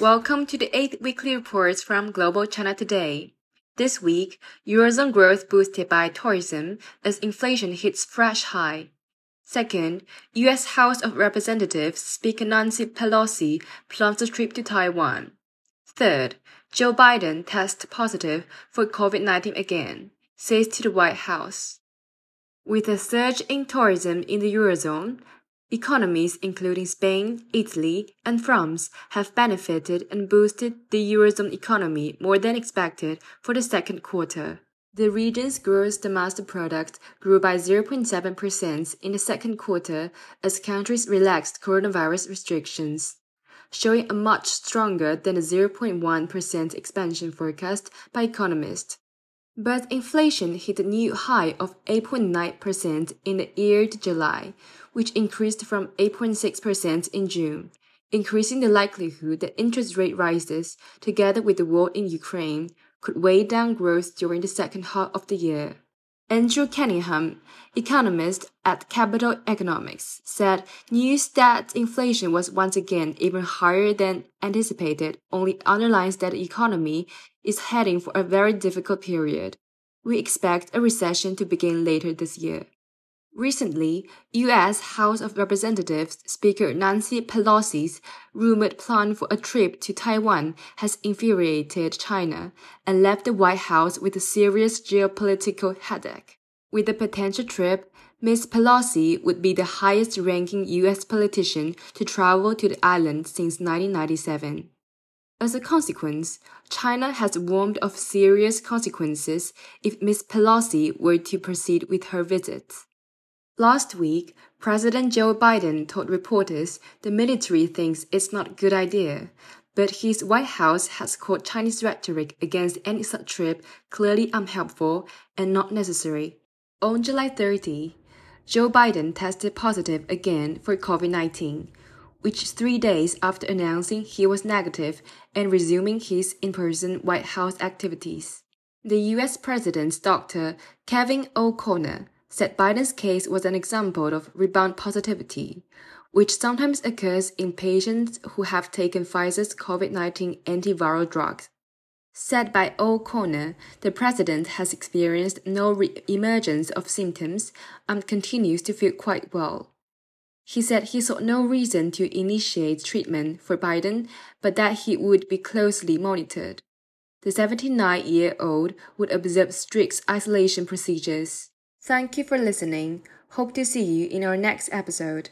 Welcome to the eighth weekly reports from Global China Today. This week, Eurozone growth boosted by tourism as inflation hits fresh high. Second, U.S. House of Representatives Speaker Nancy Pelosi plans a trip to Taiwan. Third, Joe Biden tests positive for COVID-19 again, says to the White House. With a surge in tourism in the Eurozone, economies including Spain, Italy, and France have benefited and boosted the Eurozone economy more than expected for the second quarter. The region's gross domestic product grew by 0.7% in the second quarter as countries relaxed coronavirus restrictions, showing a much stronger than the 0.1% expansion forecast by economists. But inflation hit a new high of 8.9% in the year to July, which increased from 8.6% in June, increasing the likelihood that interest rate rises, together with the war in Ukraine, could weigh down growth during the second half of the year. Andrew Kenningham, economist at Capital Economics, said news that inflation was once again even higher than anticipated only underlines that the economy is heading for a very difficult period. We expect a recession to begin later this year. Recently, U.S. House of Representatives Speaker Nancy Pelosi's rumored plan for a trip to Taiwan has infuriated China and left the White House with a serious geopolitical headache. With the potential trip, Ms. Pelosi would be the highest ranking U.S. politician to travel to the island since 1997. As a consequence, China has warned of serious consequences if Ms. Pelosi were to proceed with her visit. Last week, President Joe Biden told reporters the military thinks it's not a good idea, but his White House has called Chinese rhetoric against any such trip clearly unhelpful and not necessary. On July 30, Joe Biden tested positive again for COVID 19, which is three days after announcing he was negative and resuming his in person White House activities. The US President's doctor, Kevin O'Connor, said Biden's case was an example of rebound positivity, which sometimes occurs in patients who have taken Pfizer's COVID 19 antiviral drugs. Said by O'Connor, the president has experienced no re emergence of symptoms and continues to feel quite well. He said he saw no reason to initiate treatment for Biden, but that he would be closely monitored. The 79 year old would observe strict isolation procedures. Thank you for listening. Hope to see you in our next episode.